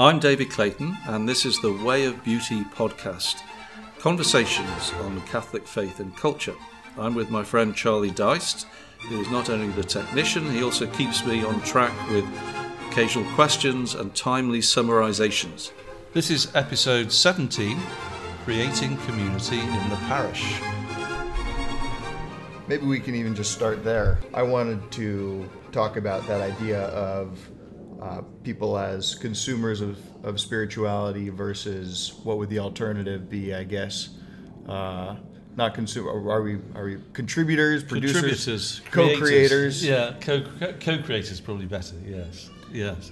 I'm David Clayton, and this is the Way of Beauty podcast conversations on Catholic faith and culture. I'm with my friend Charlie Deist, who is not only the technician, he also keeps me on track with occasional questions and timely summarizations. This is episode 17 Creating Community in the Parish. Maybe we can even just start there. I wanted to talk about that idea of uh, people as consumers of, of spirituality versus what would the alternative be, I guess. Uh, not consumer. Are we? Are we contributors, producers, co-creators? Yeah, co co-creators probably better. Yes, yes.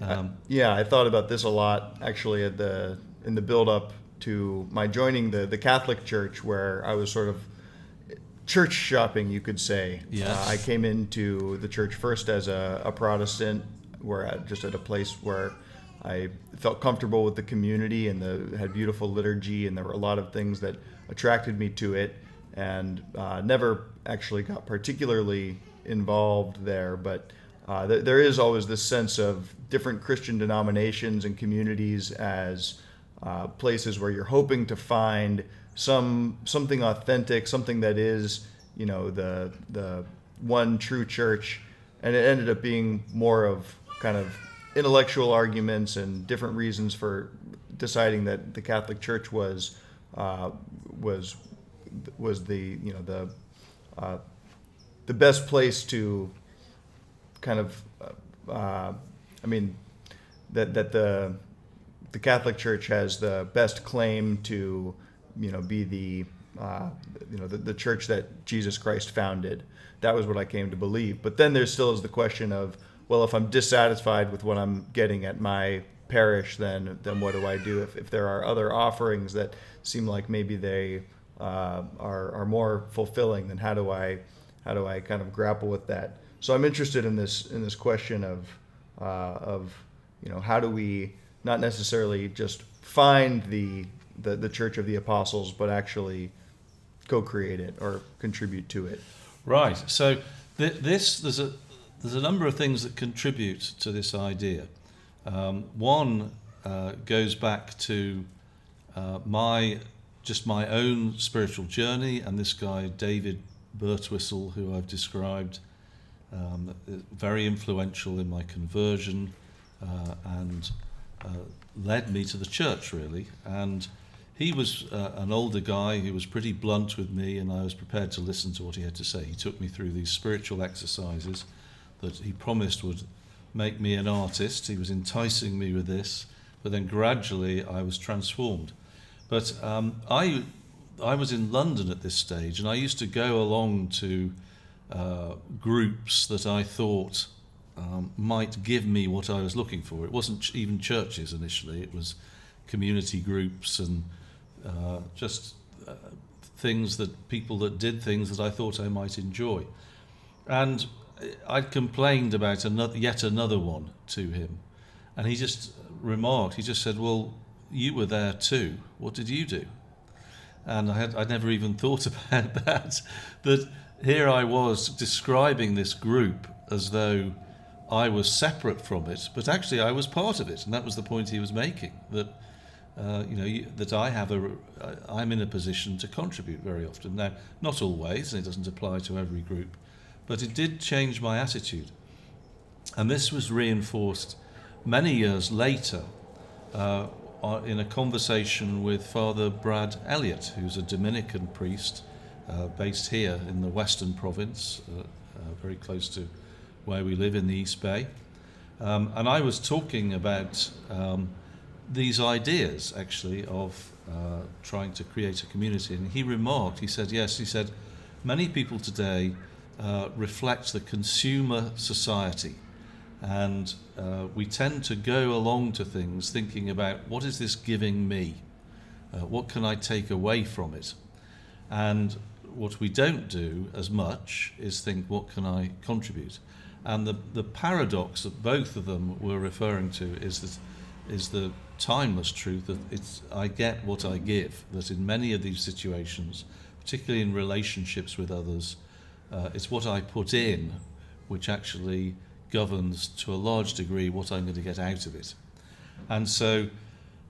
Um, yeah, I thought about this a lot actually at the in the build-up to my joining the the Catholic Church, where I was sort of church shopping, you could say. Yes. Uh, I came into the church first as a, a Protestant, where I, just at a place where I felt comfortable with the community and the had beautiful liturgy, and there were a lot of things that attracted me to it, and uh, never actually got particularly involved there. But uh, th- there is always this sense of different Christian denominations and communities as uh, places where you're hoping to find some something authentic, something that is you know the the one true church, and it ended up being more of kind of intellectual arguments and different reasons for deciding that the Catholic Church was uh, was was the you know the uh, the best place to kind of uh, I mean that that the the Catholic Church has the best claim to you know be the uh, you know the, the church that Jesus Christ founded. That was what I came to believe. But then there still is the question of well, if I'm dissatisfied with what I'm getting at my parish, then then what do I do? If, if there are other offerings that seem like maybe they uh, are are more fulfilling, then how do I how do I kind of grapple with that? So I'm interested in this in this question of uh, of you know how do we not necessarily just find the the, the Church of the Apostles, but actually co-create it or contribute to it. Right. So th- this there's a there's a number of things that contribute to this idea. Um, one uh, goes back to uh, my just my own spiritual journey, and this guy David Birtwistle, who I've described, um, very influential in my conversion, uh, and uh, led me to the church really. And he was uh, an older guy who was pretty blunt with me, and I was prepared to listen to what he had to say. He took me through these spiritual exercises that he promised would make me an artist. He was enticing me with this, but then gradually I was transformed. But um, I, I was in London at this stage, and I used to go along to uh, groups that I thought um, might give me what I was looking for. It wasn't ch- even churches initially, it was community groups and uh, just uh, things that people that did things that I thought I might enjoy. And I'd complained about another, yet another one to him, and he just remarked. He just said, "Well, you were there too. What did you do?" And I had I'd never even thought about that. That here I was describing this group as though I was separate from it, but actually I was part of it, and that was the point he was making. That uh, you know you, that I have a I'm in a position to contribute very often. Now, not always, and it doesn't apply to every group but it did change my attitude. And this was reinforced many years later uh, in a conversation with Father Brad Elliott, who's a Dominican priest uh, based here in the Western Province, uh, uh very close to where we live in the East Bay. Um, and I was talking about um, these ideas actually of uh, trying to create a community. And he remarked, he said, yes, he said, many people today uh, reflects the consumer society. And uh, we tend to go along to things thinking about what is this giving me? Uh, what can I take away from it? And what we don't do as much is think, what can I contribute? And the, the paradox that both of them were referring to is, that, is the timeless truth that it's, I get what I give, that in many of these situations, particularly in relationships with others, uh, it's what I put in which actually governs to a large degree what I'm going to get out of it. And so,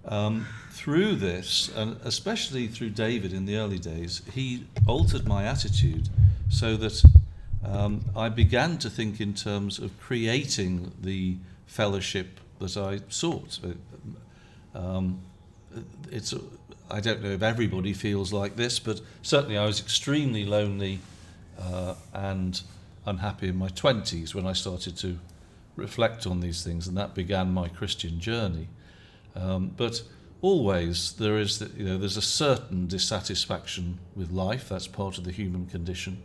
um, through this, and especially through David in the early days, he altered my attitude so that um, I began to think in terms of creating the fellowship that I sought. Um, it's I don't know if everybody feels like this, but certainly I was extremely lonely uh, and unhappy in my 20s when I started to reflect on these things, and that began my Christian journey. Um, but always there is, the, you know, there's a certain dissatisfaction with life. That's part of the human condition.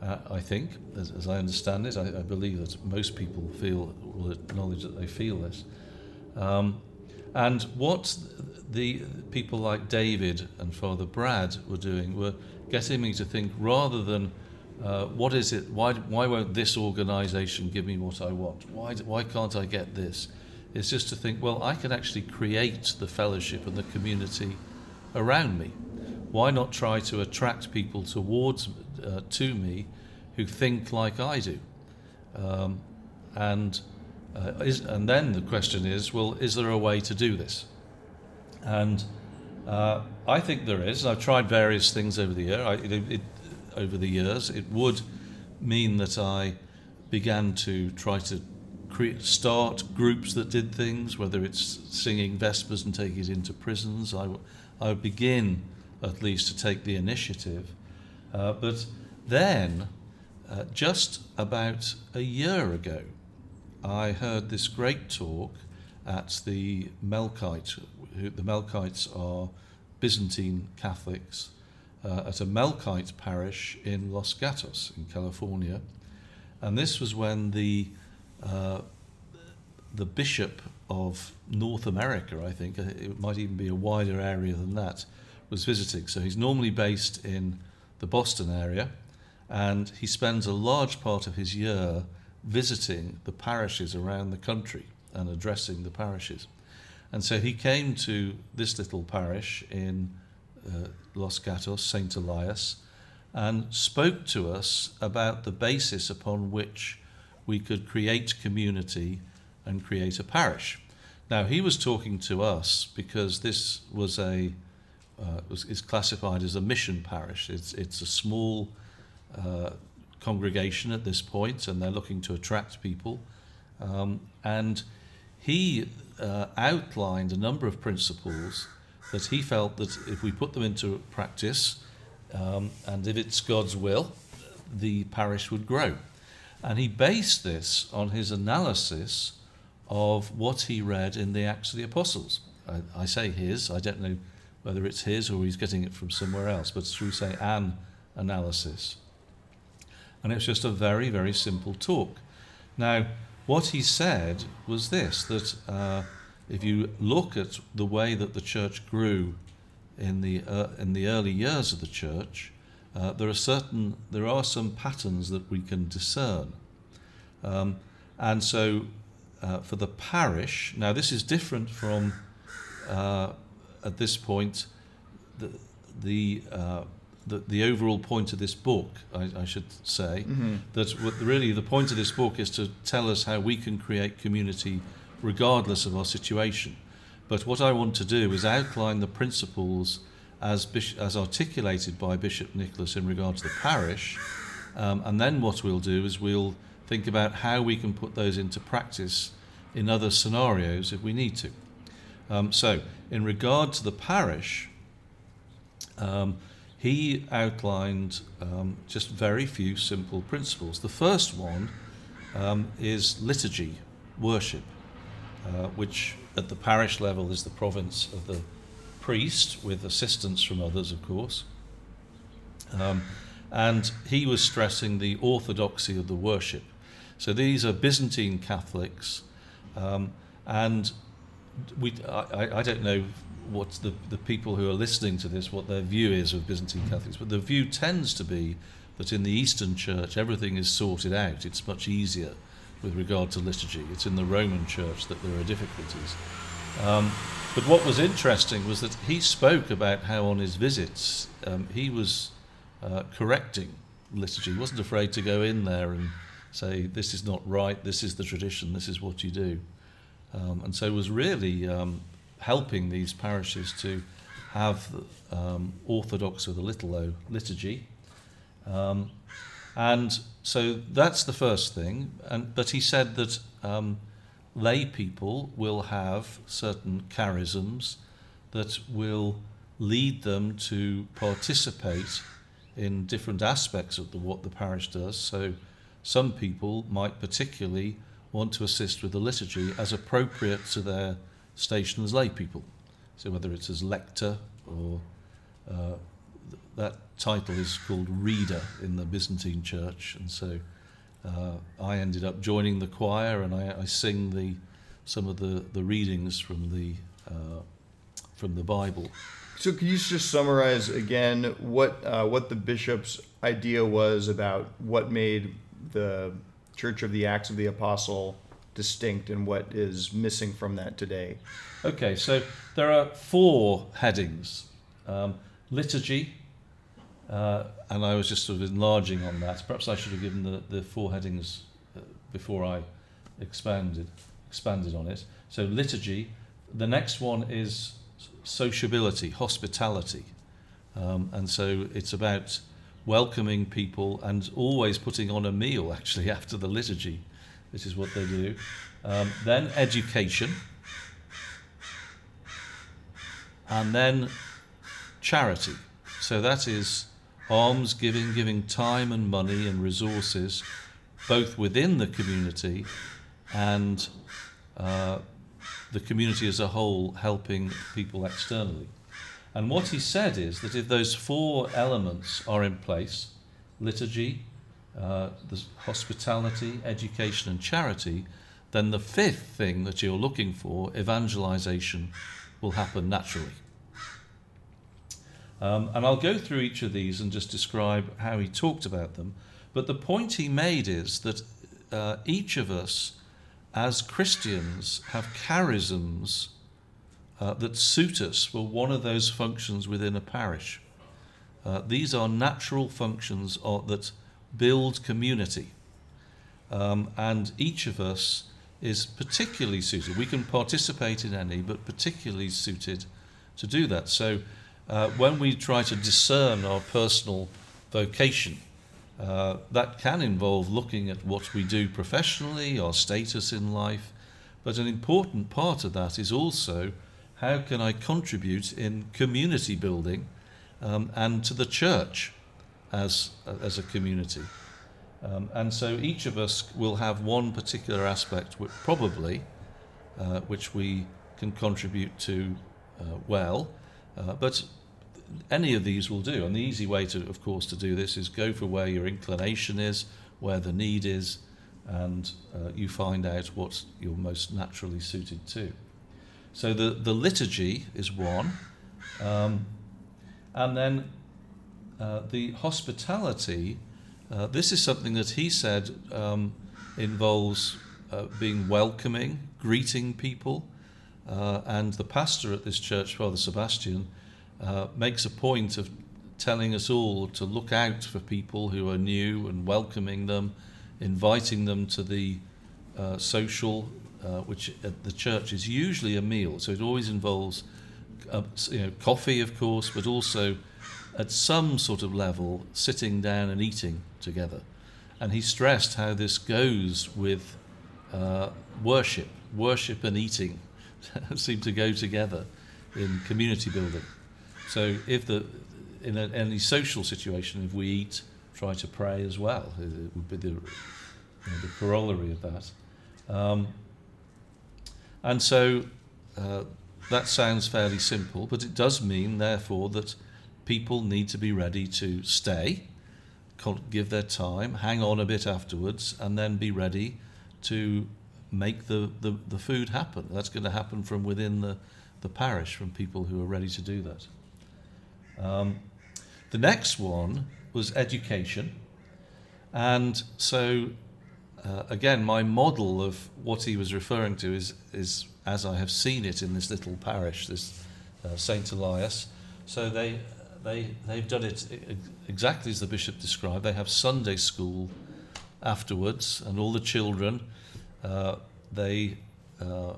Uh, I think, as, as, I understand it, I, I, believe that most people feel will acknowledge that they feel this. Um, and what the people like David and Father Brad were doing were getting me to think rather than uh, what is it? Why, why won't this organization give me what I want? Why, why can't I get this? It's just to think, well, I can actually create the fellowship and the community around me. Why not try to attract people towards uh, to me who think like I do? Um, and uh, is, and then the question is, well, is there a way to do this? And uh, I think there is. I've tried various things over the year. I, it, it, over the years. It would mean that I began to try to create, start groups that did things, whether it's singing Vespers and taking it into prisons. I, I would begin at least to take the initiative. Uh, but then, uh, just about a year ago, I heard this great talk at the Melkite. The Melkites are Byzantine Catholics uh, at a Melkite parish in Los Gatos in California. And this was when the, uh, the bishop of North America, I think, uh, it might even be a wider area than that, was visiting. So he's normally based in the Boston area, and he spends a large part of his year visiting the parishes around the country and addressing the parishes. And so he came to this little parish in uh, Los Gatos, St. Elias, and spoke to us about the basis upon which we could create community and create a parish. Now, he was talking to us because this was a uh, was, is classified as a mission parish. It's, it's a small uh, congregation at this point, and they're looking to attract people. Um, and he uh, outlined a number of principles that he felt that if we put them into practice, um, and if it's God's will, the parish would grow. And he based this on his analysis of what he read in the Acts of the Apostles. I, I say his, I don't know whether it's his or he's getting it from somewhere else, but through, say, an analysis. And it's just a very, very simple talk. Now, what he said was this that. Uh, if you look at the way that the church grew in the uh, in the early years of the church, uh, there are certain there are some patterns that we can discern, um, and so uh, for the parish now this is different from uh, at this point the the uh, the, the overall point of this book, I, I should say, mm-hmm. that really the point of this book is to tell us how we can create community regardless of our situation. But what I want to do is outline the principles as, as articulated by Bishop Nicholas in regard to the parish. Um, and then what we'll do is we'll think about how we can put those into practice in other scenarios if we need to. Um, so, in regard to the parish, um, he outlined um, just very few simple principles. The first one um, is liturgy, worship. Uh, which at the parish level is the province of the priest, with assistance from others, of course. Um, and he was stressing the orthodoxy of the worship. So these are Byzantine Catholics, um, and we, I, I don't know what the, the people who are listening to this, what their view is of Byzantine Catholics, but the view tends to be that in the Eastern Church everything is sorted out. It's much easier with regard to liturgy. It's in the Roman Church that there are difficulties. Um, but what was interesting was that he spoke about how on his visits um, he was uh, correcting liturgy. He wasn't afraid to go in there and say, this is not right, this is the tradition, this is what you do. um, and so was really um, helping these parishes to have um, Orthodox with a little o liturgy. Um, and so that's the first thing. And, but he said that um, lay people will have certain charisms that will lead them to participate in different aspects of the, what the parish does. So some people might particularly want to assist with the liturgy as appropriate to their station as lay people. So whether it's as lector or uh, that title is called reader in the Byzantine church, and so uh, I ended up joining the choir and I, I sing the some of the, the readings from the uh, from the Bible. So, can you just summarize again what uh, what the bishop's idea was about what made the Church of the Acts of the Apostle distinct and what is missing from that today? Okay, so there are four headings um, liturgy, uh, and I was just sort of enlarging on that. Perhaps I should have given the, the four headings uh, before I expanded expanded on it. So liturgy. The next one is sociability, hospitality. Um, and so it's about welcoming people and always putting on a meal actually after the liturgy. This is what they do. Um, then education. And then charity. So that is alms giving, giving time and money and resources both within the community and uh, the community as a whole helping people externally. And what he said is that if those four elements are in place liturgy, uh, the hospitality, education, and charity then the fifth thing that you're looking for, evangelization, will happen naturally. Um, and I'll go through each of these and just describe how he talked about them. But the point he made is that uh, each of us as Christians, have charisms uh, that suit us for one of those functions within a parish. Uh, these are natural functions of, that build community. Um, and each of us is particularly suited. We can participate in any, but particularly suited to do that. So uh, when we try to discern our personal vocation, uh, that can involve looking at what we do professionally, our status in life, but an important part of that is also how can I contribute in community building um, and to the church as, as a community. Um, and so each of us will have one particular aspect, which probably, uh, which we can contribute to uh, well, uh, but any of these will do. And the easy way to, of course, to do this is go for where your inclination is, where the need is, and uh, you find out what you're most naturally suited to. So the, the liturgy is one, um, and then uh, the hospitality. Uh, this is something that he said um, involves uh, being welcoming, greeting people, uh, and the pastor at this church, Father Sebastian, uh, makes a point of telling us all to look out for people who are new and welcoming them, inviting them to the social, which at the church is usually a meal. So it always involves uh, you know, coffee, of course, but also at some sort of level sitting down and eating together. And he stressed how this goes with uh, worship. Worship and eating seem to go together in community building. So if the in a, any social situation, if we eat, try to pray as well. It would be the, you know, the corollary of that. Um, and so uh, that sounds fairly simple, but it does mean, therefore, that people need to be ready to stay, give their time, hang on a bit afterwards, and then be ready to make the, the, the food happen. That's going to happen from within the, the parish, from people who are ready to do that. Um, the next one was education. And so, uh, again, my model of what he was referring to is, is as I have seen it in this little parish, this uh, St. Elias. So they, they, they've done it exactly as the bishop described. They have Sunday school afterwards, and all the children, uh, they uh,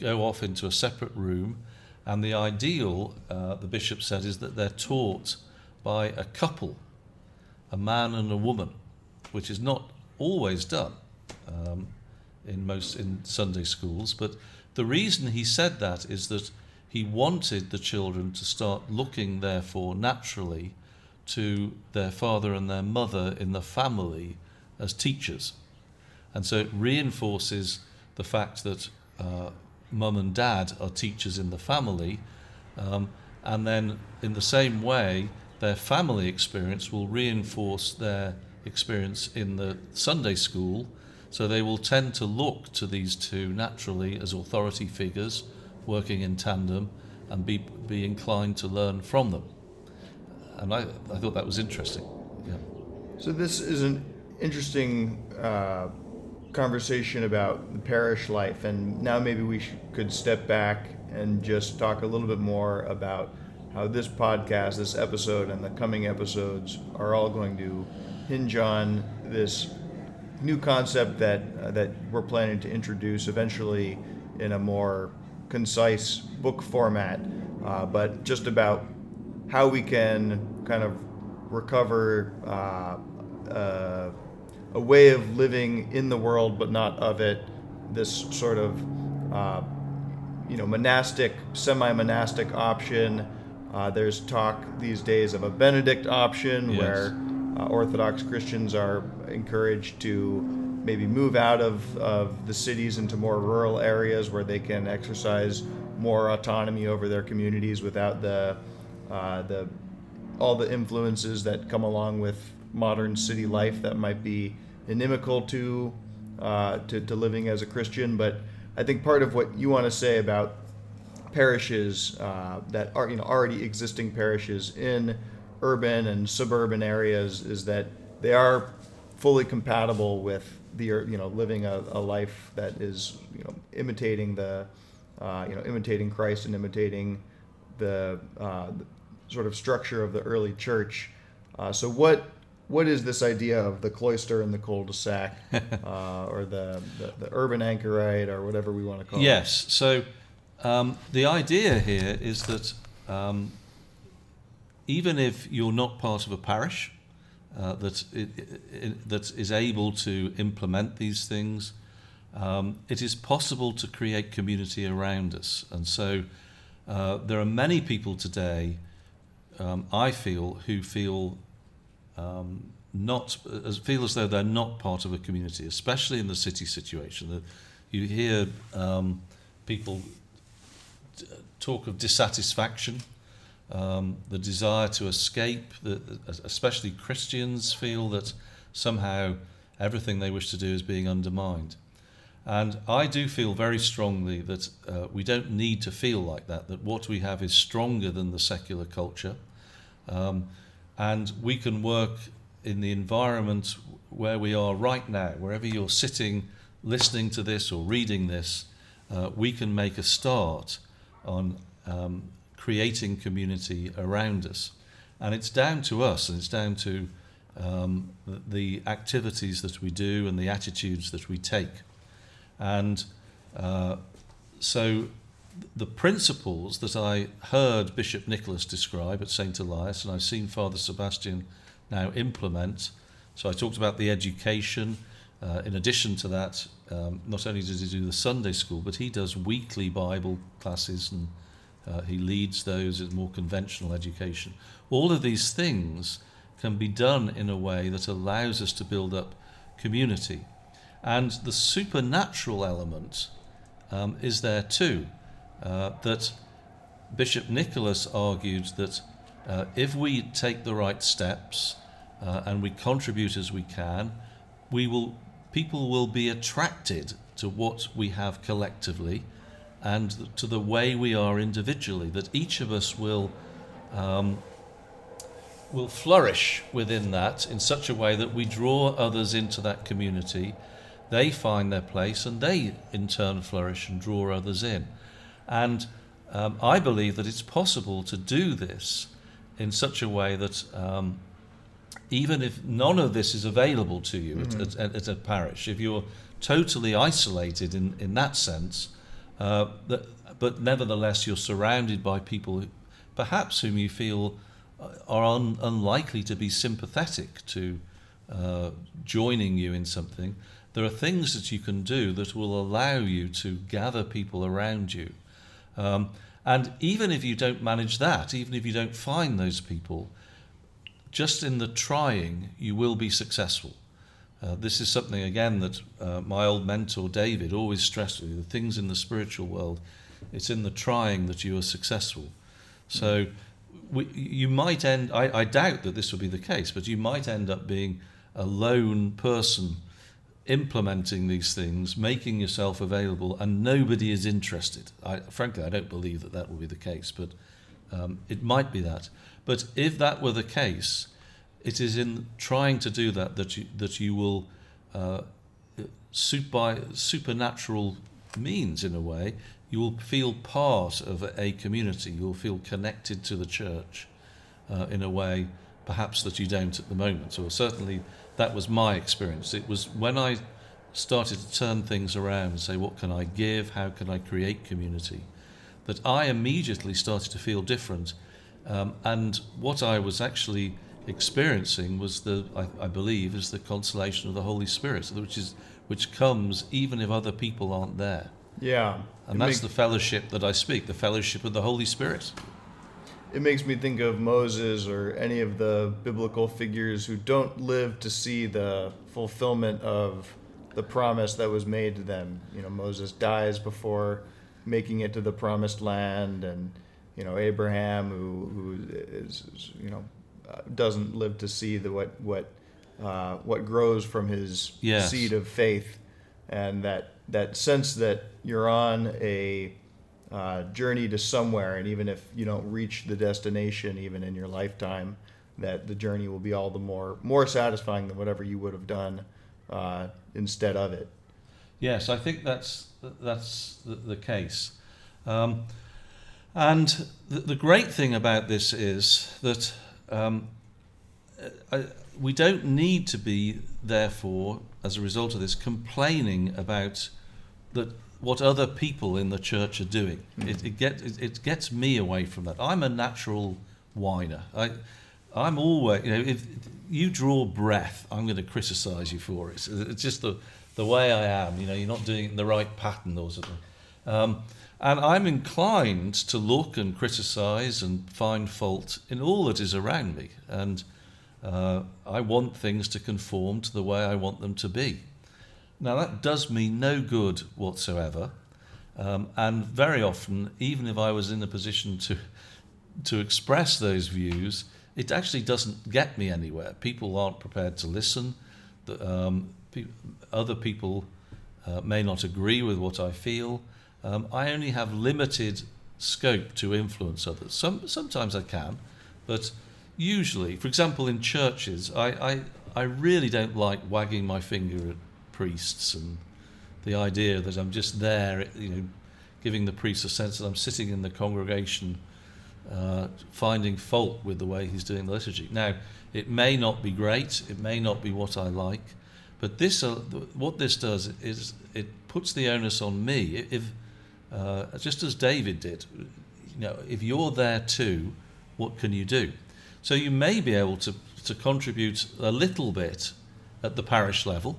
go off into a separate room, and the ideal, uh, the bishop said, is that they're taught by a couple, a man and a woman, which is not always done um, in most in Sunday schools. But the reason he said that is that he wanted the children to start looking, therefore, naturally to their father and their mother in the family as teachers. And so it reinforces the fact that uh, mum and dad are teachers in the family. Um, and then, in the same way, their family experience will reinforce their experience in the Sunday school. So they will tend to look to these two naturally as authority figures working in tandem and be, be inclined to learn from them. And I, I thought that was interesting. Yeah. So, this is an interesting uh, conversation about the parish life, and now maybe we could step back and just talk a little bit more about how this podcast, this episode, and the coming episodes are all going to hinge on this new concept that uh, that we're planning to introduce eventually in a more concise book format, uh, but just about how we can kind of recover uh, uh a way of living in the world but not of it. This sort of uh, you know monastic, semi-monastic option. Uh, there's talk these days of a Benedict option yes. where uh, Orthodox Christians are encouraged to maybe move out of, of the cities into more rural areas where they can exercise more autonomy over their communities without the uh, the all the influences that come along with modern city life that might be inimical to, uh, to, to living as a Christian. But I think part of what you want to say about parishes uh, that are you know already existing parishes in urban and suburban areas is that they are fully compatible with the you know living a, a life that is you know imitating the uh, you know imitating Christ and imitating the, uh, the, sort of structure of the early church. Uh, so what what is this idea of the cloister and the cul-de-sac, uh, or the, the, the urban anchorite, or whatever we want to call yes. it? Yes. So um, the idea here is that um, even if you're not part of a parish uh, that it, it, that is able to implement these things, um, it is possible to create community around us, and so. Uh, there are many people today, um, I feel, who feel um, not feel as though they're not part of a community, especially in the city situation. That You hear um, people talk of dissatisfaction, um, the desire to escape. Especially Christians feel that somehow everything they wish to do is being undermined. And I do feel very strongly that uh, we don't need to feel like that, that what we have is stronger than the secular culture. Um, and we can work in the environment where we are right now, wherever you're sitting, listening to this or reading this, uh, we can make a start on um, creating community around us. And it's down to us, and it's down to um, the activities that we do and the attitudes that we take. And uh, so the principles that I heard Bishop Nicholas describe at St. Elias, and I've seen Father Sebastian now implement. So I talked about the education. Uh, in addition to that, um, not only does he do the Sunday school, but he does weekly Bible classes and uh, he leads those in more conventional education. All of these things can be done in a way that allows us to build up community. And the supernatural element um, is there too. Uh, that Bishop Nicholas argued that uh, if we take the right steps uh, and we contribute as we can, we will people will be attracted to what we have collectively and to the way we are individually. That each of us will um, will flourish within that in such a way that we draw others into that community. They find their place, and they in turn flourish and draw others in. And um, I believe that it's possible to do this in such a way that um, even if none of this is available to you mm-hmm. at, at, at, a parish, if you're totally isolated in, in that sense, Uh, but nevertheless, you're surrounded by people, who, perhaps whom you feel are un, unlikely to be sympathetic to uh, joining you in something. There are things that you can do that will allow you to gather people around you. Um, and even if you don't manage that, even if you don't find those people, just in the trying, you will be successful. Uh, this is something, again, that uh, my old mentor David always stressed with the things in the spiritual world, it's in the trying that you are successful. So we, you might end, I, I doubt that this will be the case, but you might end up being a lone person implementing these things, making yourself available, and nobody is interested. I, frankly, I don't believe that that will be the case, but um, it might be that. But if that were the case, it is in trying to do that that you, that you will, uh, by supernatural means, in a way, you will feel part of a community. You will feel connected to the church uh, in a way perhaps that you don't at the moment. Or certainly that was my experience. It was when I started to turn things around and say, what can I give? How can I create community? That I immediately started to feel different. Um, and what I was actually experiencing was the, I, I, believe, is the consolation of the Holy Spirit, which is which comes even if other people aren't there. Yeah, and that's the fellowship that I speak, the fellowship of the Holy Spirit. It makes me think of Moses or any of the biblical figures who don't live to see the fulfillment of the promise that was made to them. You know, Moses dies before making it to the promised land, and you know Abraham, who who is, is you know doesn't live to see the what what uh, what grows from his yes. seed of faith, and that that sense that you're on a uh, journey to somewhere, and even if you don't reach the destination, even in your lifetime, that the journey will be all the more more satisfying than whatever you would have done uh, instead of it. Yes, I think that's that's the, the case. Um, and the, the, great thing about this is that um, I, we don't need to be, therefore, as a result of this, complaining about that what other people in the church are doing. Mm. It, it, get, it, it, gets me away from that. I'm a natural whiner. I, I'm always, you know, if you draw breath, I'm going to criticize you for it. It's just the, the way I am. You know, you're not doing it in the right pattern or something. Um, and I'm inclined to look and criticize and find fault in all that is around me. And uh, I want things to conform to the way I want them to be. Now, that does me no good whatsoever. Um, and very often, even if I was in a position to, to express those views, it actually doesn't get me anywhere. People aren't prepared to listen. Um, pe- other people uh, may not agree with what I feel. Um, I only have limited scope to influence others. Some, sometimes I can, but usually, for example, in churches, I, I, I really don't like wagging my finger at priests and the idea that I'm just there, you know, giving the priest a sense that I'm sitting in the congregation, uh, finding fault with the way he's doing the liturgy. Now, it may not be great, it may not be what I like, but this, uh, what this does is it puts the onus on me. If, uh, just as David did, you know, if you're there too, what can you do? So you may be able to, to contribute a little bit at the parish level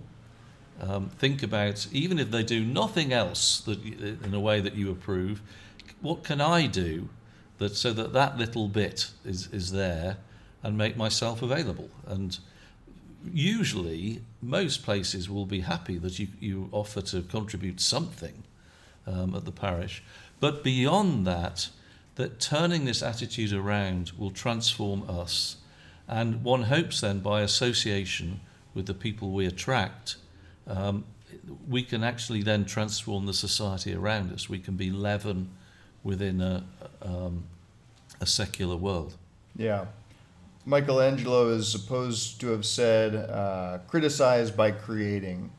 um, think about, even if they do nothing else that in a way that you approve, what can I do that so that that little bit is, is there and make myself available? And usually, most places will be happy that you, you offer to contribute something um, at the parish. But beyond that, that turning this attitude around will transform us. And one hopes then by association with the people we attract um, we can actually then transform the society around us. We can be leaven within a, um, a secular world. Yeah. Michelangelo is supposed to have said, uh, criticize by creating.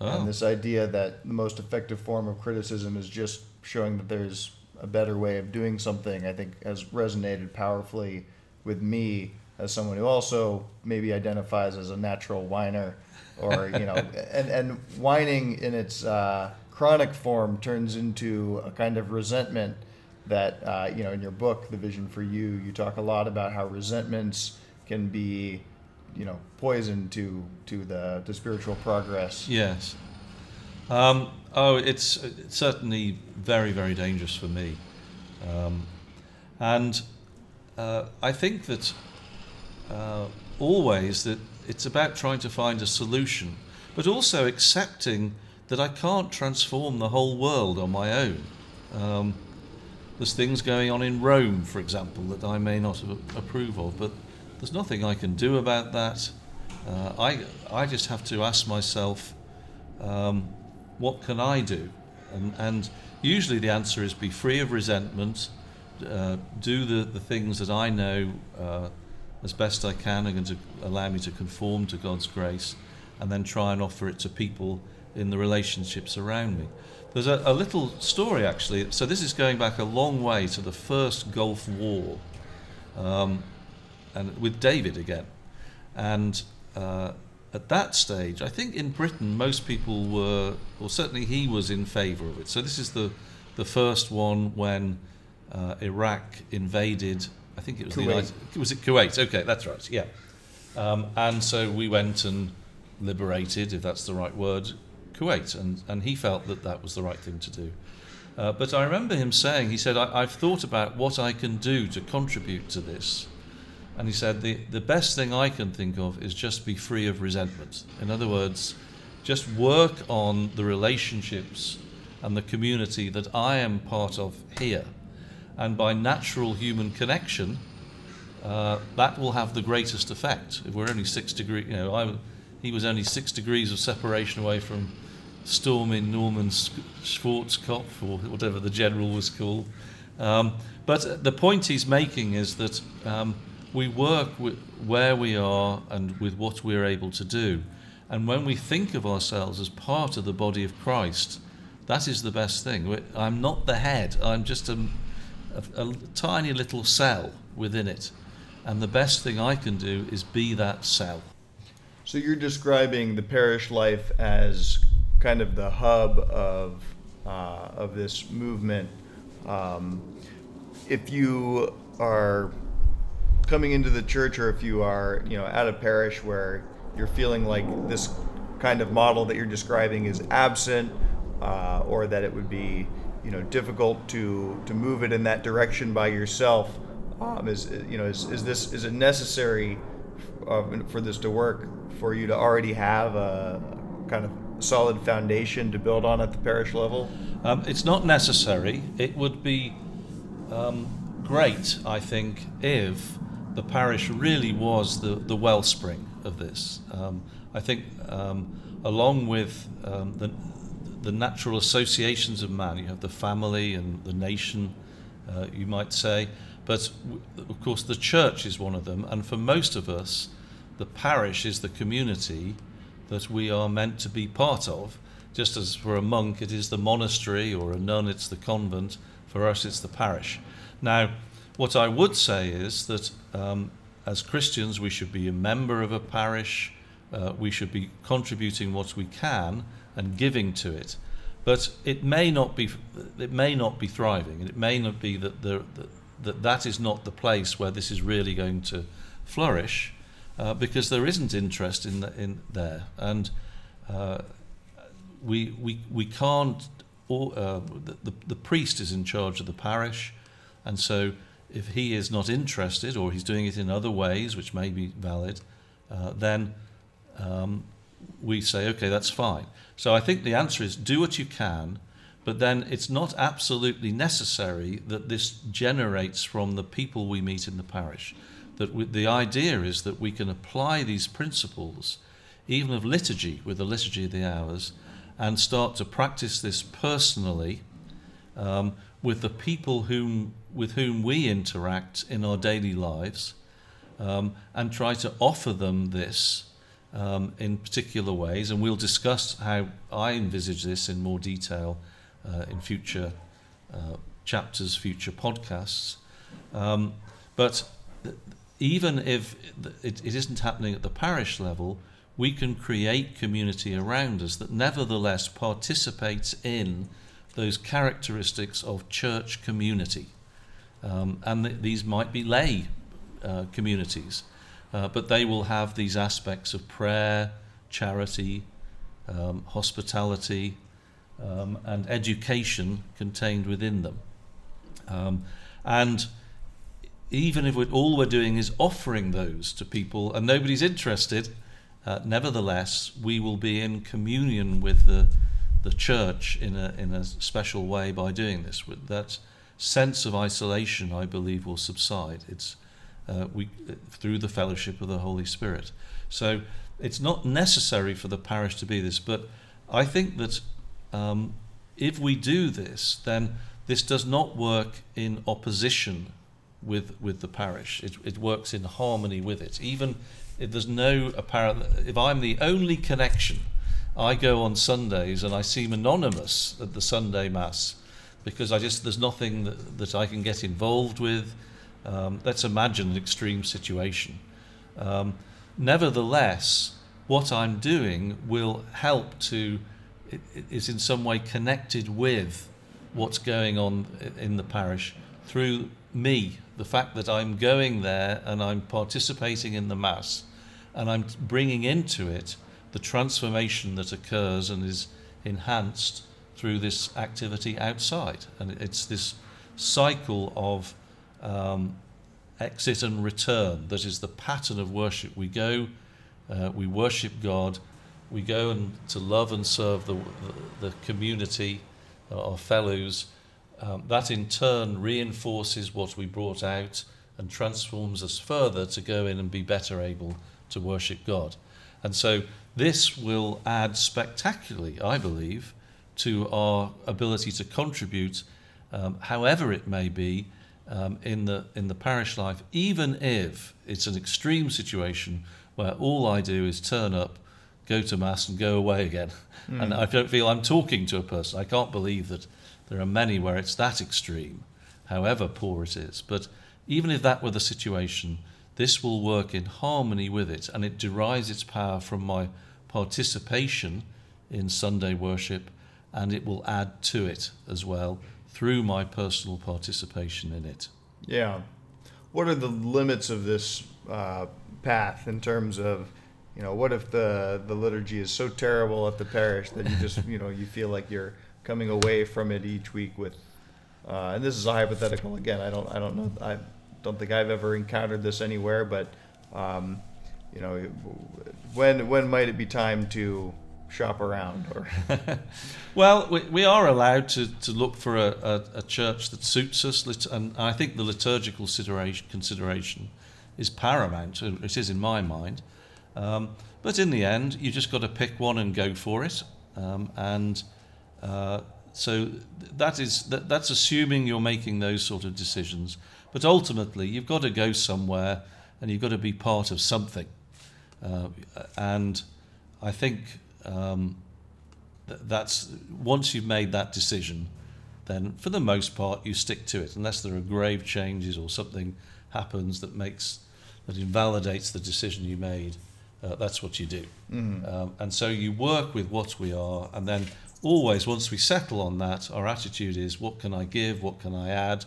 Oh. And this idea that the most effective form of criticism is just showing that there's a better way of doing something, I think has resonated powerfully with me as someone who also maybe identifies as a natural whiner or you know, and and whining in its uh, chronic form turns into a kind of resentment that uh, you know in your book the vision for you you talk a lot about how resentments can be you know poison to to the to spiritual progress. Yes. Um, oh it's, it's, certainly very very dangerous for me. Um, and uh, I think that uh, always that it's about trying to find a solution but also accepting that I can't transform the whole world on my own. Um, there's things going on in Rome, for example, that I may not approve of, but there's nothing I can do about that. Uh, I, I just have to ask myself, um, what can I do? And, and, usually the answer is be free of resentment, uh, do the, the things that I know uh, as best I can are going to allow me to conform to God's grace, and then try and offer it to people in the relationships around me. There's a, a, little story actually. So this is going back a long way to the first Gulf War, um, and with David again. And uh, at that stage, I think in Britain most people were, or certainly he was in favour of it. So this is the the first one when uh, Iraq invaded. I think it was Kuwait. the United, was it Kuwait? Okay, that's right. Yeah. Um, and so we went and liberated, if that's the right word, Kuwait, and, and he felt that that was the right thing to do. Uh, but I remember him saying, he said, I, have thought about what I can do to contribute to this. And he said, the, the best thing I can think of is just be free of resentment. In other words, just work on the relationships and the community that I am part of here. And by natural human connection, uh, that will have the greatest effect. If we're only six degrees, you know, I, he was only six degrees of separation away from storming Norman Schwarzkopf, or whatever the general was called. Um, but the point he's making is that um, we work with where we are and with what we're able to do. And when we think of ourselves as part of the body of Christ, that is the best thing. I'm not the head, I'm just a, a, a tiny little cell within it. And the best thing I can do is be that cell. So you're describing the parish life as kind of the hub of uh, of this movement. Um, if you are coming into the church, or if you are, you know, at a parish where you're feeling like this kind of model that you're describing is absent, uh, or that it would be, you know, difficult to to move it in that direction by yourself, um, is you know, is, is this is it necessary uh, for this to work for you to already have a kind of solid foundation to build on at the parish level? Um, it's not necessary. It would be um, great, I think, if the parish really was the, the wellspring of this. Um, I think, um, along with um, the, the natural associations of man, you have the family and the nation, uh, you might say, but of course the church is one of them, and for most of us, the parish is the community that we are meant to be part of. Just as for a monk it is the monastery, or a nun it's the convent, for us it's the parish. Now, what I would say is that um, as Christians we should be a member of a parish, uh, we should be contributing what we can and giving to it. But it may not be, it may not be thriving, and it may not be that, the, that that is not the place where this is really going to flourish uh, because there isn't interest in, the, in there. And uh, we, we, we can't, or, uh, the, the priest is in charge of the parish, and so if he is not interested or he's doing it in other ways, which may be valid, uh, then um, we say, okay, that's fine. So I think the answer is do what you can, but then it's not absolutely necessary that this generates from the people we meet in the parish that we, the idea is that we can apply these principles, even of liturgy, with the liturgy of the hours, and start to practice this personally um, with the people whom, with whom we interact in our daily lives, um, and try to offer them this um, in particular ways. And we'll discuss how I envisage this in more detail uh, in future uh, chapters, future podcasts. Um, but even if it, it isn't happening at the parish level, we can create community around us that nevertheless participates in those characteristics of church community. Um, and th- these might be lay uh, communities, uh, but they will have these aspects of prayer, charity, um, hospitality, um, and education contained within them. Um, and even if we're, all we're doing is offering those to people and nobody's interested, uh, nevertheless, we will be in communion with the, the church in a, in a special way by doing this. With that sense of isolation, I believe, will subside. It's uh, we, through the fellowship of the Holy Spirit. So it's not necessary for the parish to be this, but I think that um, if we do this, then this does not work in opposition with with the parish. It, it works in harmony with it. Even if there's no apparent, if I'm the only connection, I go on Sundays and I seem anonymous at the Sunday Mass because I just there's nothing that, that I can get involved with. Um, let's imagine an extreme situation. Um, nevertheless, what I'm doing will help to is in some way connected with what's going on in the parish through me, the fact that I'm going there and I'm participating in the Mass and I'm bringing into it the transformation that occurs and is enhanced through this activity outside. And it's this cycle of um, exit and return that is the pattern of worship. We go, uh, we worship God, we go and to love and serve the, the, community, uh, our fellows. Um, that in turn reinforces what we brought out and transforms us further to go in and be better able to worship God. And so this will add spectacularly, I believe, to our ability to contribute, um, however it may be, um, in the in the parish life, even if it's an extreme situation where all I do is turn up, go to mass, and go away again, mm. and I don't feel I'm talking to a person. I can't believe that there are many where it's that extreme, however poor it is. But even if that were the situation, this will work in harmony with it, and it derives its power from my participation in Sunday worship, and it will add to it as well through my personal participation in it. Yeah. What are the limits of this uh, path in terms of, you know, what if the the liturgy is so terrible at the parish that you just, you know, you feel like you're coming away from it each week with, uh, and this is a hypothetical again. I don't I don't know I don't think I've ever encountered this anywhere, but um, you know, when when might it be time to shop around? Or well, we, we are allowed to, to look for a, a, a church that suits us, and I think the liturgical consideration, consideration is paramount. It is in my mind. Um, but in the end, you just got to pick one and go for it. Um, and uh, so that is that, that's assuming you're making those sort of decisions. But ultimately, you've got to go somewhere and you've got to be part of something. Uh, and I think um, th- that's once you've made that decision, then for the most part you stick to it, unless there are grave changes or something happens that makes that invalidates the decision you made. Uh, that's what you do. Mm-hmm. Um, and so you work with what we are, and then always once we settle on that, our attitude is what can I give, what can I add,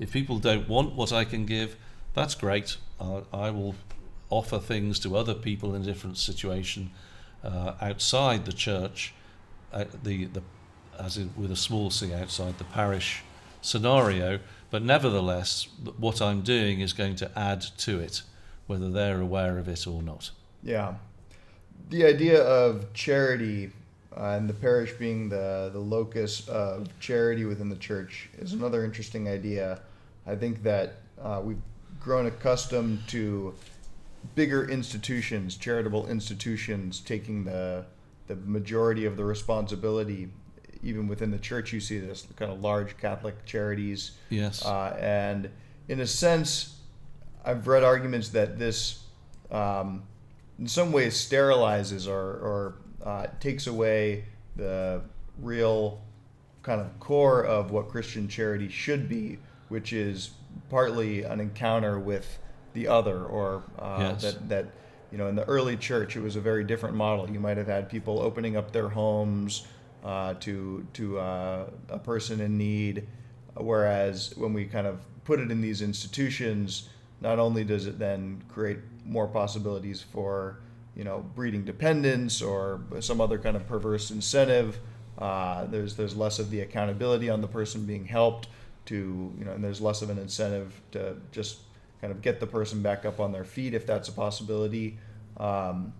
if people don't want what I can give, that's great. Uh, I will offer things to other people in a different situation uh, outside the church, uh, the, the, as in, with a small c outside the parish scenario. But nevertheless, what I'm doing is going to add to it, whether they're aware of it or not. Yeah. The idea of charity uh, and the parish being the, the locus of charity within the church is another interesting idea. I think that uh, we've grown accustomed to bigger institutions, charitable institutions, taking the the majority of the responsibility. Even within the church, you see this kind of large Catholic charities. Yes. Uh, and in a sense, I've read arguments that this, um, in some ways, sterilizes or, or uh, takes away the real kind of core of what Christian charity should be, which is partly an encounter with the other, or uh, yes. that that you know, in the early church, it was a very different model. You might have had people opening up their homes uh, to to uh, a person in need, whereas when we kind of put it in these institutions, not only does it then create more possibilities for you know breeding dependence or some other kind of perverse incentive. Uh, there's there's less of the accountability on the person being helped to you know, and there's less of an incentive to just kind of get the person back up on their feet if that's a possibility. Um,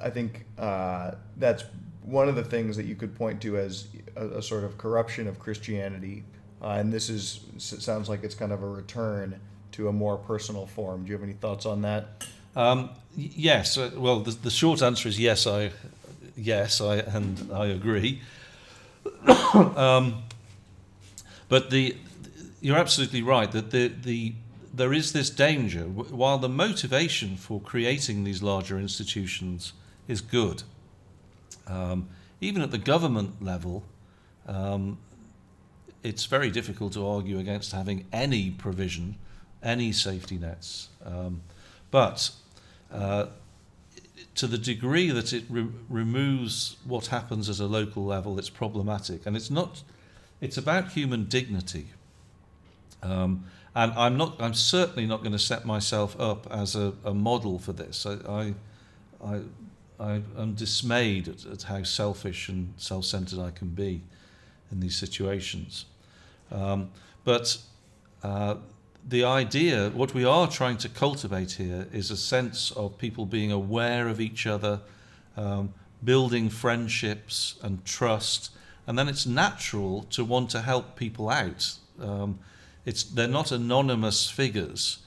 I think uh, that's one of the things that you could point to as a, a sort of corruption of Christianity, uh, and this is sounds like it's kind of a return to a more personal form. Do you have any thoughts on that? Um, yes. Uh, well, the, the, short answer is yes. I yes, I and I agree. um, but the you're absolutely right that the the there is this danger. While the motivation for creating these larger institutions is good, um, even at the government level, um, it's very difficult to argue against having any provision, any safety nets. Um, but uh, to the degree that it re- removes what happens at a local level, it's problematic. And it's not. It's about human dignity. Um, and I'm not. I'm certainly not going to set myself up as a, a model for this. I, I, I, I am dismayed at, at, how selfish and self-centered I can be in these situations. Um, but uh, the idea, what we are trying to cultivate here, is a sense of people being aware of each other, um, building friendships and trust, and then it's natural to want to help people out. Um, it's they're not anonymous figures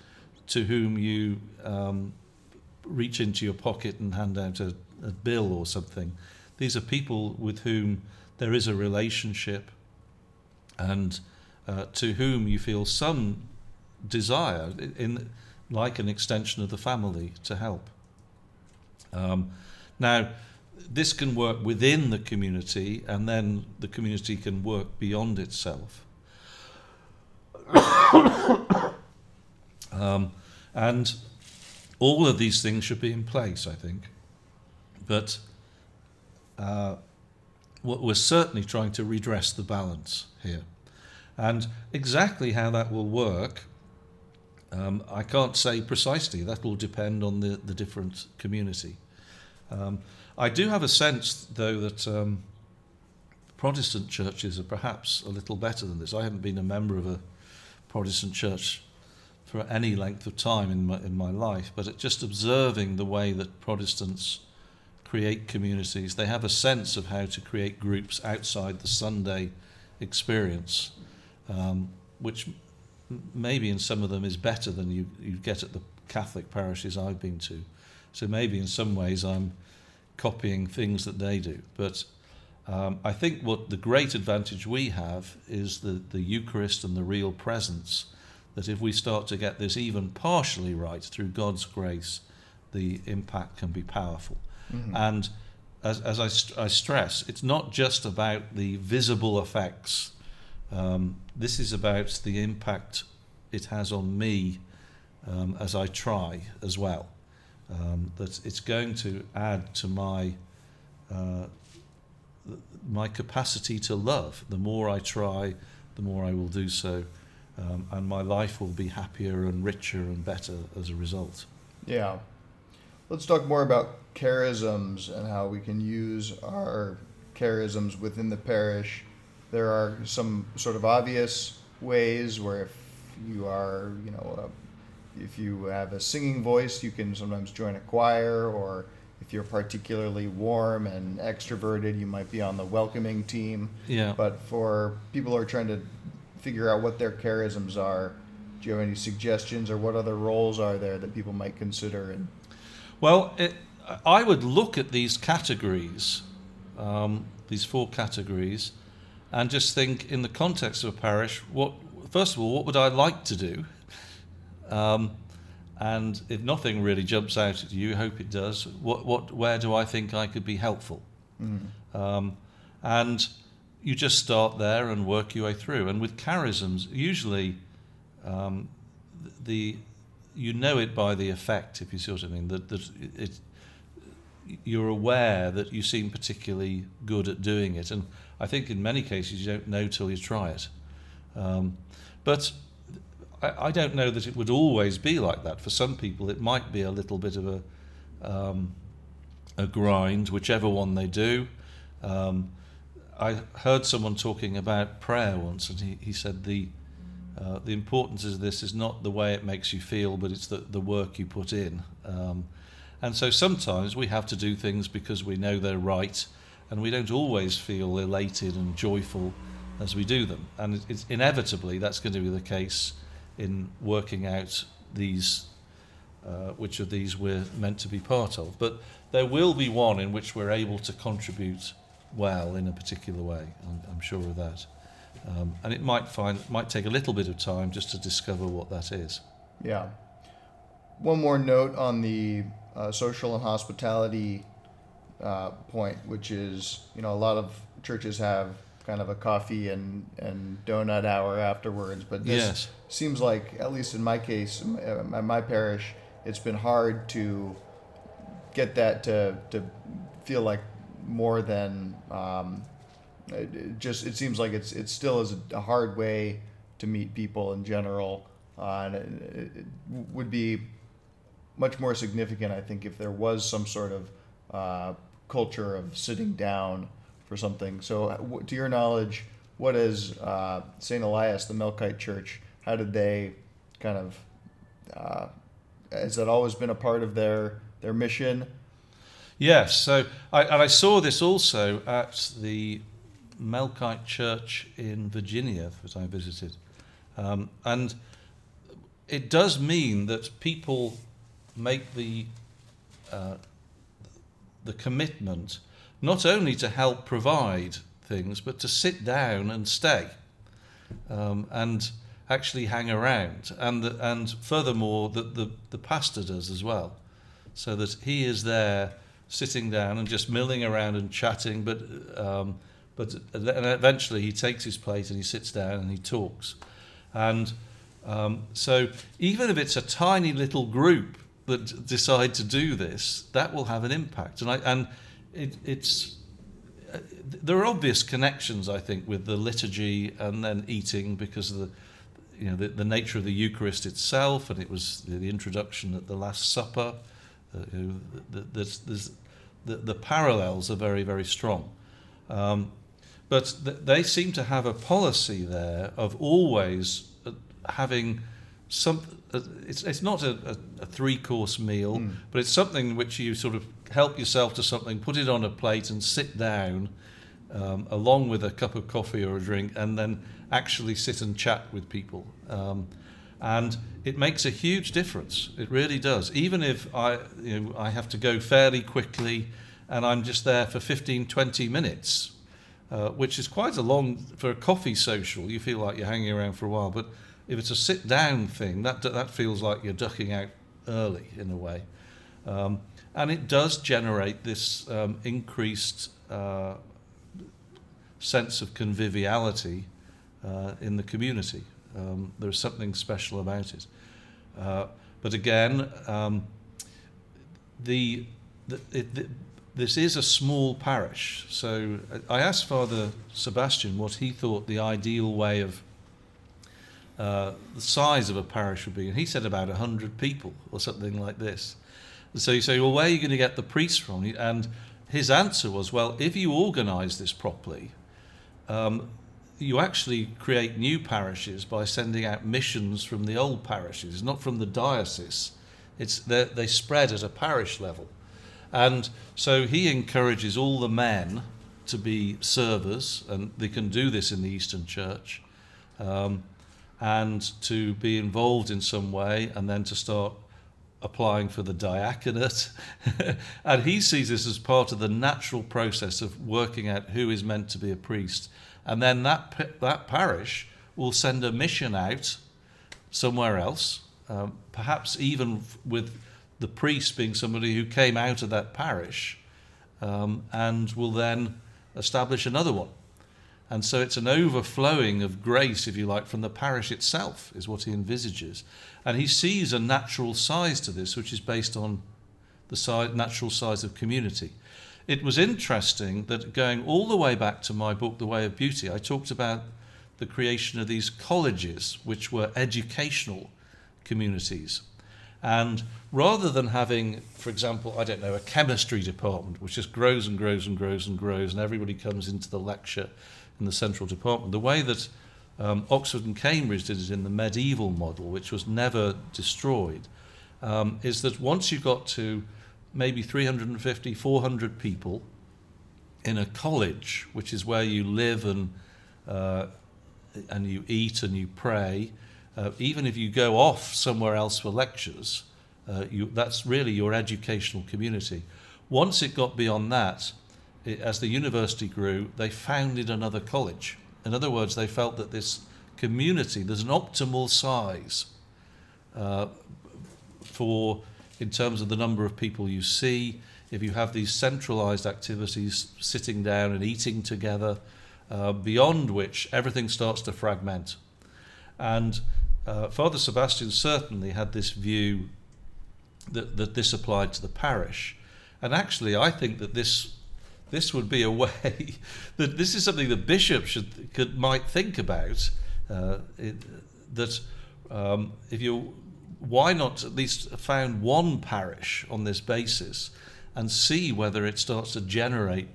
to whom you um, reach into your pocket and hand out a, a bill or something. These are people with whom there is a relationship, and uh, to whom you feel some desire, in like an extension of the family, to help. Um, now, this can work within the community, and then the community can work beyond itself. um, and all of these things should be in place, I think. But uh, we're certainly trying to redress the balance here. And exactly how that will work, um, I can't say precisely. That will depend on the, the different community. Um, I do have a sense, though, that um, Protestant churches are perhaps a little better than this. I haven't been a member of a Protestant church for any length of time in my, in my life, but just observing the way that Protestants create communities, they have a sense of how to create groups outside the Sunday experience, um, which maybe in some of them is better than you, you get at the Catholic parishes I've been to. So maybe in some ways I'm copying things that they do. But um, I think what the great advantage we have is the, the Eucharist and the real presence. That if we start to get this even partially right through God's grace, the impact can be powerful. Mm-hmm. And as, as I, st- I, stress, it's not just about the visible effects. Um, this is about the impact it has on me um, as I try as well. Um, that it's going to add to my uh, my capacity to love. The more I try, the more I will do so, um, and my life will be happier and richer and better as a result. Yeah. Let's talk more about charisms and how we can use our charisms within the parish. There are some sort of obvious ways where if you are, you know, uh, if you have a singing voice, you can sometimes join a choir or if you're particularly warm and extroverted, you might be on the welcoming team. Yeah. But for people who are trying to figure out what their charisms are, do you have any suggestions or what other roles are there that people might consider? And well, it, I would look at these categories, um, these four categories, and just think in the context of a parish, what first of all, what would I like to do? Um, and if nothing really jumps out at you, hope it does. What, what, where do I think I could be helpful? Mm. Um, and you just start there and work your way through. And with charisms, usually um, the you know it by the effect, if you see what I mean. That, that it, you're aware that you seem particularly good at doing it, and I think in many cases you don't know till you try it. Um, but I, don't know that it would always be like that. For some people, it might be a little bit of a um, a grind, whichever one they do. Um, I heard someone talking about prayer once, and he, he said the uh, the importance of this is not the way it makes you feel, but it's the, the work you put in. Um, and so sometimes we have to do things because we know they're right, and we don't always feel elated and joyful as we do them. And it's inevitably that's going to be the case in working out these, uh, which of these we're meant to be part of. But there will be one in which we're able to contribute well in a particular way. I'm, I'm sure of that. Um, and it might find might take a little bit of time just to discover what that is. Yeah. One more note on the uh, social and hospitality uh, point, which is you know a lot of churches have kind of a coffee and, and donut hour afterwards, but this yes. seems like at least in my case, in my, my parish, it's been hard to get that to to feel like more than um, it just it seems like it's it still is a hard way to meet people in general, uh, and it, it, would be much more significant, I think, if there was some sort of uh, culture of sitting down for something. So, uh, to your knowledge, what is uh, Saint Elias, the Melkite Church? How did they kind of uh, has that always been a part of their their mission? Yes. So, I, and I saw this also at the Melkite Church in Virginia that I visited. Um, and it does mean that people make the, uh, the commitment not only to help provide things, but to sit down and stay um, and actually hang around. And, the, and furthermore, that the, the pastor does as well, so that he is there sitting down and just milling around and chatting, but um, but and eventually he takes his plate and he sits down and he talks. And um, so even if it's a tiny little group that decide to do this, that will have an impact. And, I, and it, it's uh, there are obvious connections, I think, with the liturgy and then eating because of the you know the, the nature of the Eucharist itself, and it was the, the introduction at the Last Supper. Uh, the, the, the, the, parallels are very very strong. Um, but th- they seem to have a policy there of always uh, having some. Uh, it's, it's not a, a, a three course meal, mm. but it's something which you sort of help yourself to something, put it on a plate, and sit down um, along with a cup of coffee or a drink, and then actually sit and chat with people. Um, and it makes a huge difference. It really does. Even if I, you know, I have to go fairly quickly and I'm just there for 15, 20 minutes, uh, which is quite a long for a coffee social. You feel like you're hanging around for a while, but if it's a sit down thing, that that feels like you're ducking out early in a way, um, and it does generate this um, increased uh, sense of conviviality uh, in the community. Um, there's something special about it, uh, but again, um, the, the, it, the this is a small parish. So I asked Father Sebastian what he thought the ideal way of uh, the size of a parish would be, and he said about 100 people or something like this. So you say, well, where are you going to get the priests from? And his answer was, well, if you organise this properly, um, you actually create new parishes by sending out missions from the old parishes, not from the diocese. It's they spread at a parish level. And so he encourages all the men to be servers, and they can do this in the Eastern Church, um, and to be involved in some way, and then to start applying for the diaconate. and he sees this as part of the natural process of working out who is meant to be a priest. And then that, that parish will send a mission out somewhere else, um, perhaps even with the priest being somebody who came out of that parish um, and will then establish another one. And so it's an overflowing of grace, if you like, from the parish itself, is what he envisages. And he sees a natural size to this, which is based on the size, natural size of community. It was interesting that going all the way back to my book, The Way of Beauty, I talked about the creation of these colleges, which were educational communities. And rather than having, for example, I don't know, a chemistry department, which just grows and grows and grows and grows, and everybody comes into the lecture in the central department, the way that um, Oxford and Cambridge did it in the medieval model, which was never destroyed, um, is that once you got to maybe 350, 400 people in a college, which is where you live and uh, and you eat and you pray, uh, even if you go off somewhere else for lectures, uh, you, that's really your educational community. Once it got beyond that, as the university grew, they founded another college. In other words, they felt that this community, there's an optimal size uh, for, in terms of the number of people you see. If you have these centralized activities, sitting down and eating together, uh, beyond which everything starts to fragment. And uh, Father Sebastian certainly had this view that, that this applied to the parish. And actually, I think that this this would be a way that this is something that bishops should could might think about. Uh, it, that um, if you why not at least found one parish on this basis and see whether it starts to generate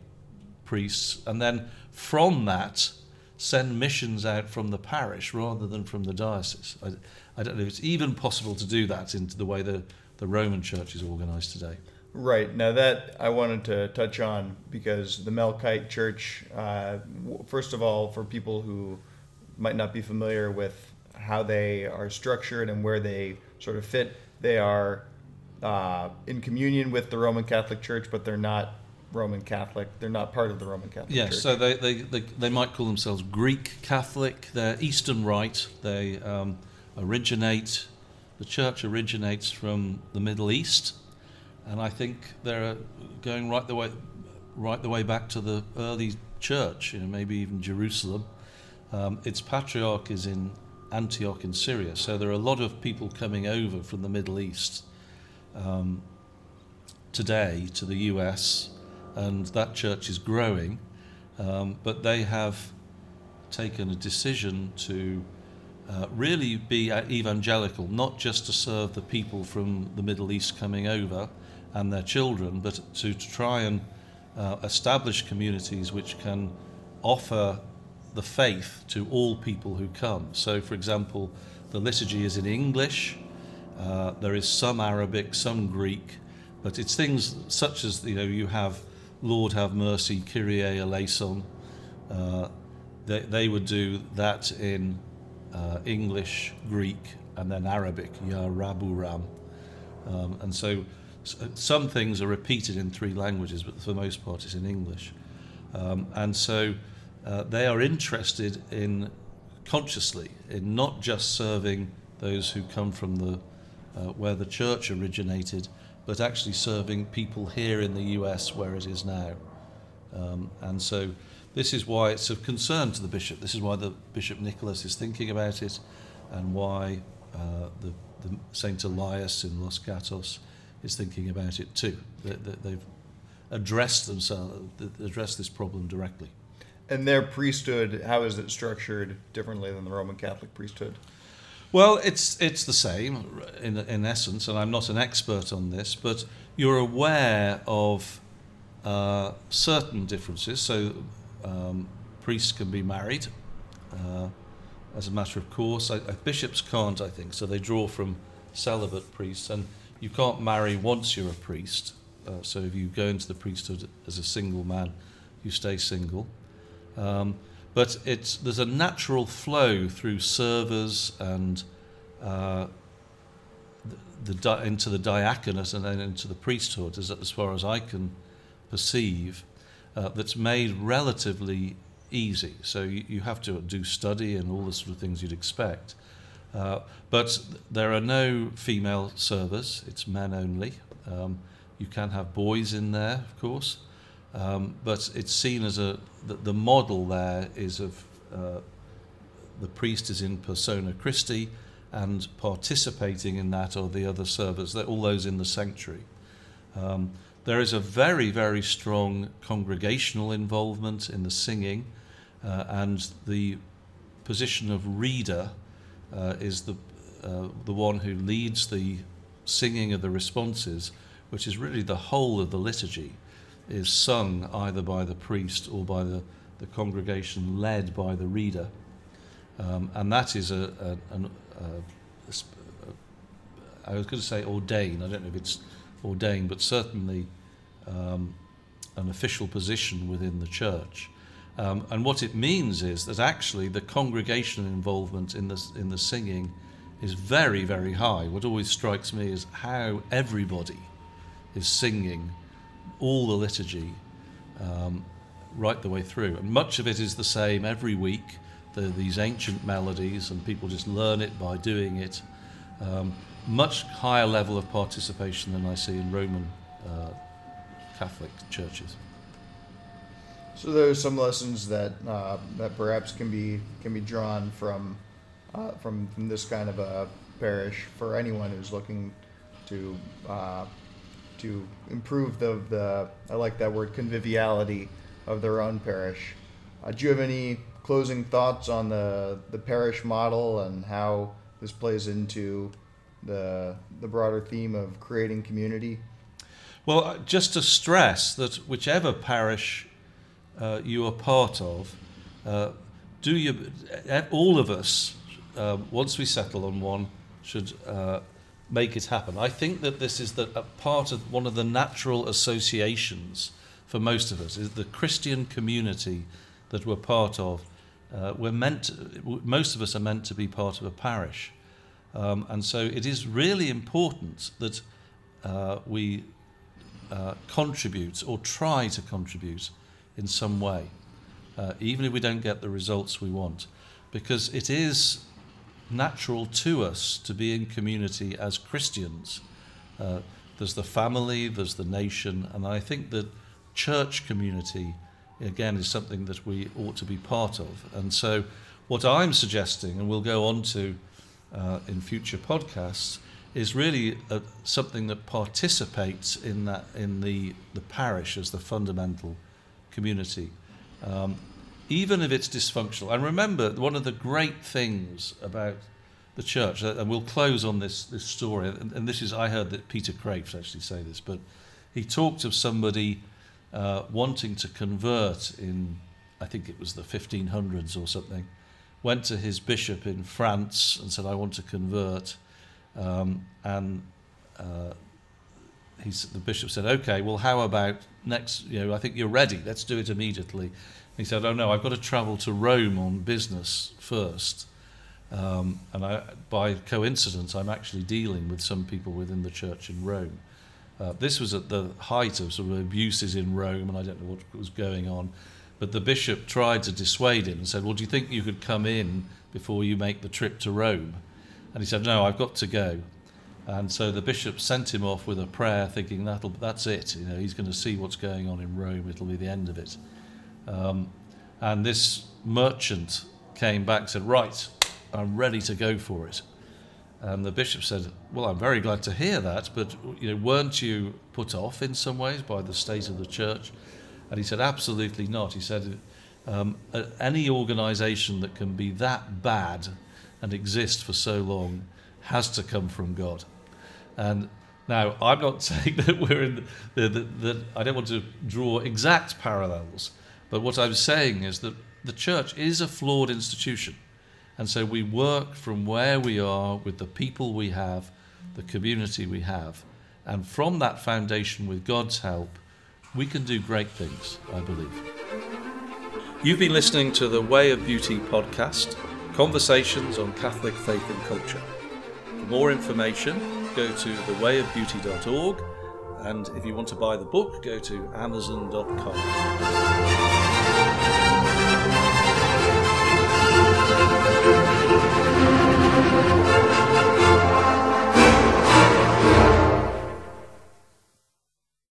priests and then from that send missions out from the parish rather than from the diocese. I, I don't know if it's even possible to do that into the way the, the Roman Church is organized today. Right. Now, that I wanted to touch on because the Melkite Church, uh, first of all, for people who might not be familiar with how they are structured and where they sort of fit, they are uh, in communion with the Roman Catholic Church, but they're not Roman Catholic. They're not part of the Roman Catholic yes, Church. so they, they, they, they, might call themselves Greek Catholic. They're Eastern Rite. They um, originate, the church originates from the Middle East. And I think they're going right the way, right the way back to the early church, you know, maybe even Jerusalem. Um, its patriarch is in Antioch in Syria. So there are a lot of people coming over from the Middle East um, today to the US and that church is growing. Um, but they have taken a decision to uh, really be evangelical, not just to serve the people from the Middle East coming over and their children, but to, to try and uh, establish communities which can offer the faith to all people who come. So, for example, the liturgy is in English, uh, there is some Arabic, some Greek, but it's things such as you know you have Lord have mercy, Kyrie eleison. Uh, they, they would do that in uh, English, Greek, and then Arabic, Ya Rabu Ram. Um, and so some things are repeated in three languages, but for the most part it's in English. Um, and so uh, they are interested in consciously in not just serving those who come from the uh, where the church originated, but actually serving people here in the US where it is now. Um, and so this is why it's of concern to the bishop. This is why the Bishop Nicholas is thinking about it, and why uh, the, the Saint Elias in Los Gatos is thinking about it too. They, they, they've addressed themselves, addressed this problem directly. And their priesthood, how is it structured differently than the Roman Catholic priesthood? Well, it's it's the same in in essence, and I'm not an expert on this, but you're aware of uh, certain differences. So um, priests can be married, uh, as a matter of course. I, I, bishops can't, I think. So they draw from celibate priests, and you can't marry once you're a priest. Uh, so if you go into the priesthood as a single man, you stay single. Um, but it's there's a natural flow through servers and uh, the, the into the diaconate and then into the priesthood, as, as far as I can perceive, uh, that's made relatively easy. So you, you have to do study and all the sort of things you'd expect. Uh, but there are no female servers, it's men only. Um, you can have boys in there, of course. Um, but it's seen as a the, the model there is of uh, the priest is in persona Christi and participating in that are the other servers, all those in the sanctuary. Um, there is a very, very strong congregational involvement in the singing, uh, and the position of reader uh, is the, uh, the one who leads the singing of the responses, which is really the whole of the liturgy, is sung either by the priest or by the, the congregation led by the reader. Um, and that is a, a, an, a, a, I was going to say ordained, I don't know if it's ordained, but certainly um, an official position within the church. Um, and what it means is that actually the congregational involvement in the, in the singing is very, very high. What always strikes me is how everybody is singing all the liturgy um, right the way through. And much of it is the same every week. There are these ancient melodies, and people just learn it by doing it. Um, much higher level of participation than I see in Roman uh, Catholic churches. So there's some lessons that uh, that perhaps can be can be drawn from, uh, from from this kind of a parish for anyone who's looking to uh, to improve the the I like that word conviviality of their own parish. Uh, do you have any closing thoughts on the the parish model and how this plays into the the broader theme of creating community? Well, uh, just to stress that whichever parish uh, you are part of, uh, do you, all of us, uh, once we settle on one, should uh, make it happen. I think that this is the, part of one of the natural associations for most of us, is the Christian community that we're part of. Uh, we're meant, to, most of us are meant to be part of a parish. Um, and so it is really important that uh, we uh, contribute or try to contribute in some way, uh, even if we don't get the results we want, because it is natural to us to be in community as Christians. Uh, there's the family, there's the nation, and I think that church community, again, is something that we ought to be part of. And so, what I'm suggesting, and we'll go on to uh, in future podcasts, is really a, something that participates in that in the the parish as the fundamental community, um, even if it's dysfunctional. And remember, one of the great things about the church, uh, and we'll close on this, this story, and, and this is, I heard that Peter Kreeft actually say this, but he talked of somebody uh, wanting to convert in, I think it was the 1500s or something, went to his bishop in France and said, I want to convert. Um, and uh, the bishop said, okay, well, how about next, you know, I think you're ready, let's do it immediately. And he said, oh no, I've got to travel to Rome on business first. Um, and I, by coincidence, I'm actually dealing with some people within the church in Rome. Uh, this was at the height of sort of abuses in Rome, and I don't know what was going on. But the bishop tried to dissuade him and said, Well, do you think you could come in before you make the trip to Rome? And he said, No, I've got to go. And so the bishop sent him off with a prayer, thinking that'll that's it. You know, he's going to see what's going on in Rome. It'll be the end of it. Um, and this merchant came back and said, "Right, I'm ready to go for it." And the bishop said, "Well, I'm very glad to hear that, but you know, weren't you put off in some ways by the state of the church?" And he said, "Absolutely not." He said, um, "Any organisation that can be that bad and exist for so long has to come from God." And now, I'm not saying that we're in the, the, I don't want to draw exact parallels, but what I'm saying is that the church is a flawed institution. And so we work from where we are with the people we have, the community we have. And from that foundation, with God's help, we can do great things, I believe. You've been listening to the Way of Beauty podcast, conversations on Catholic faith and culture. For more information, go to thewayofbeauty.org. And if you want to buy the book, go to amazon.com.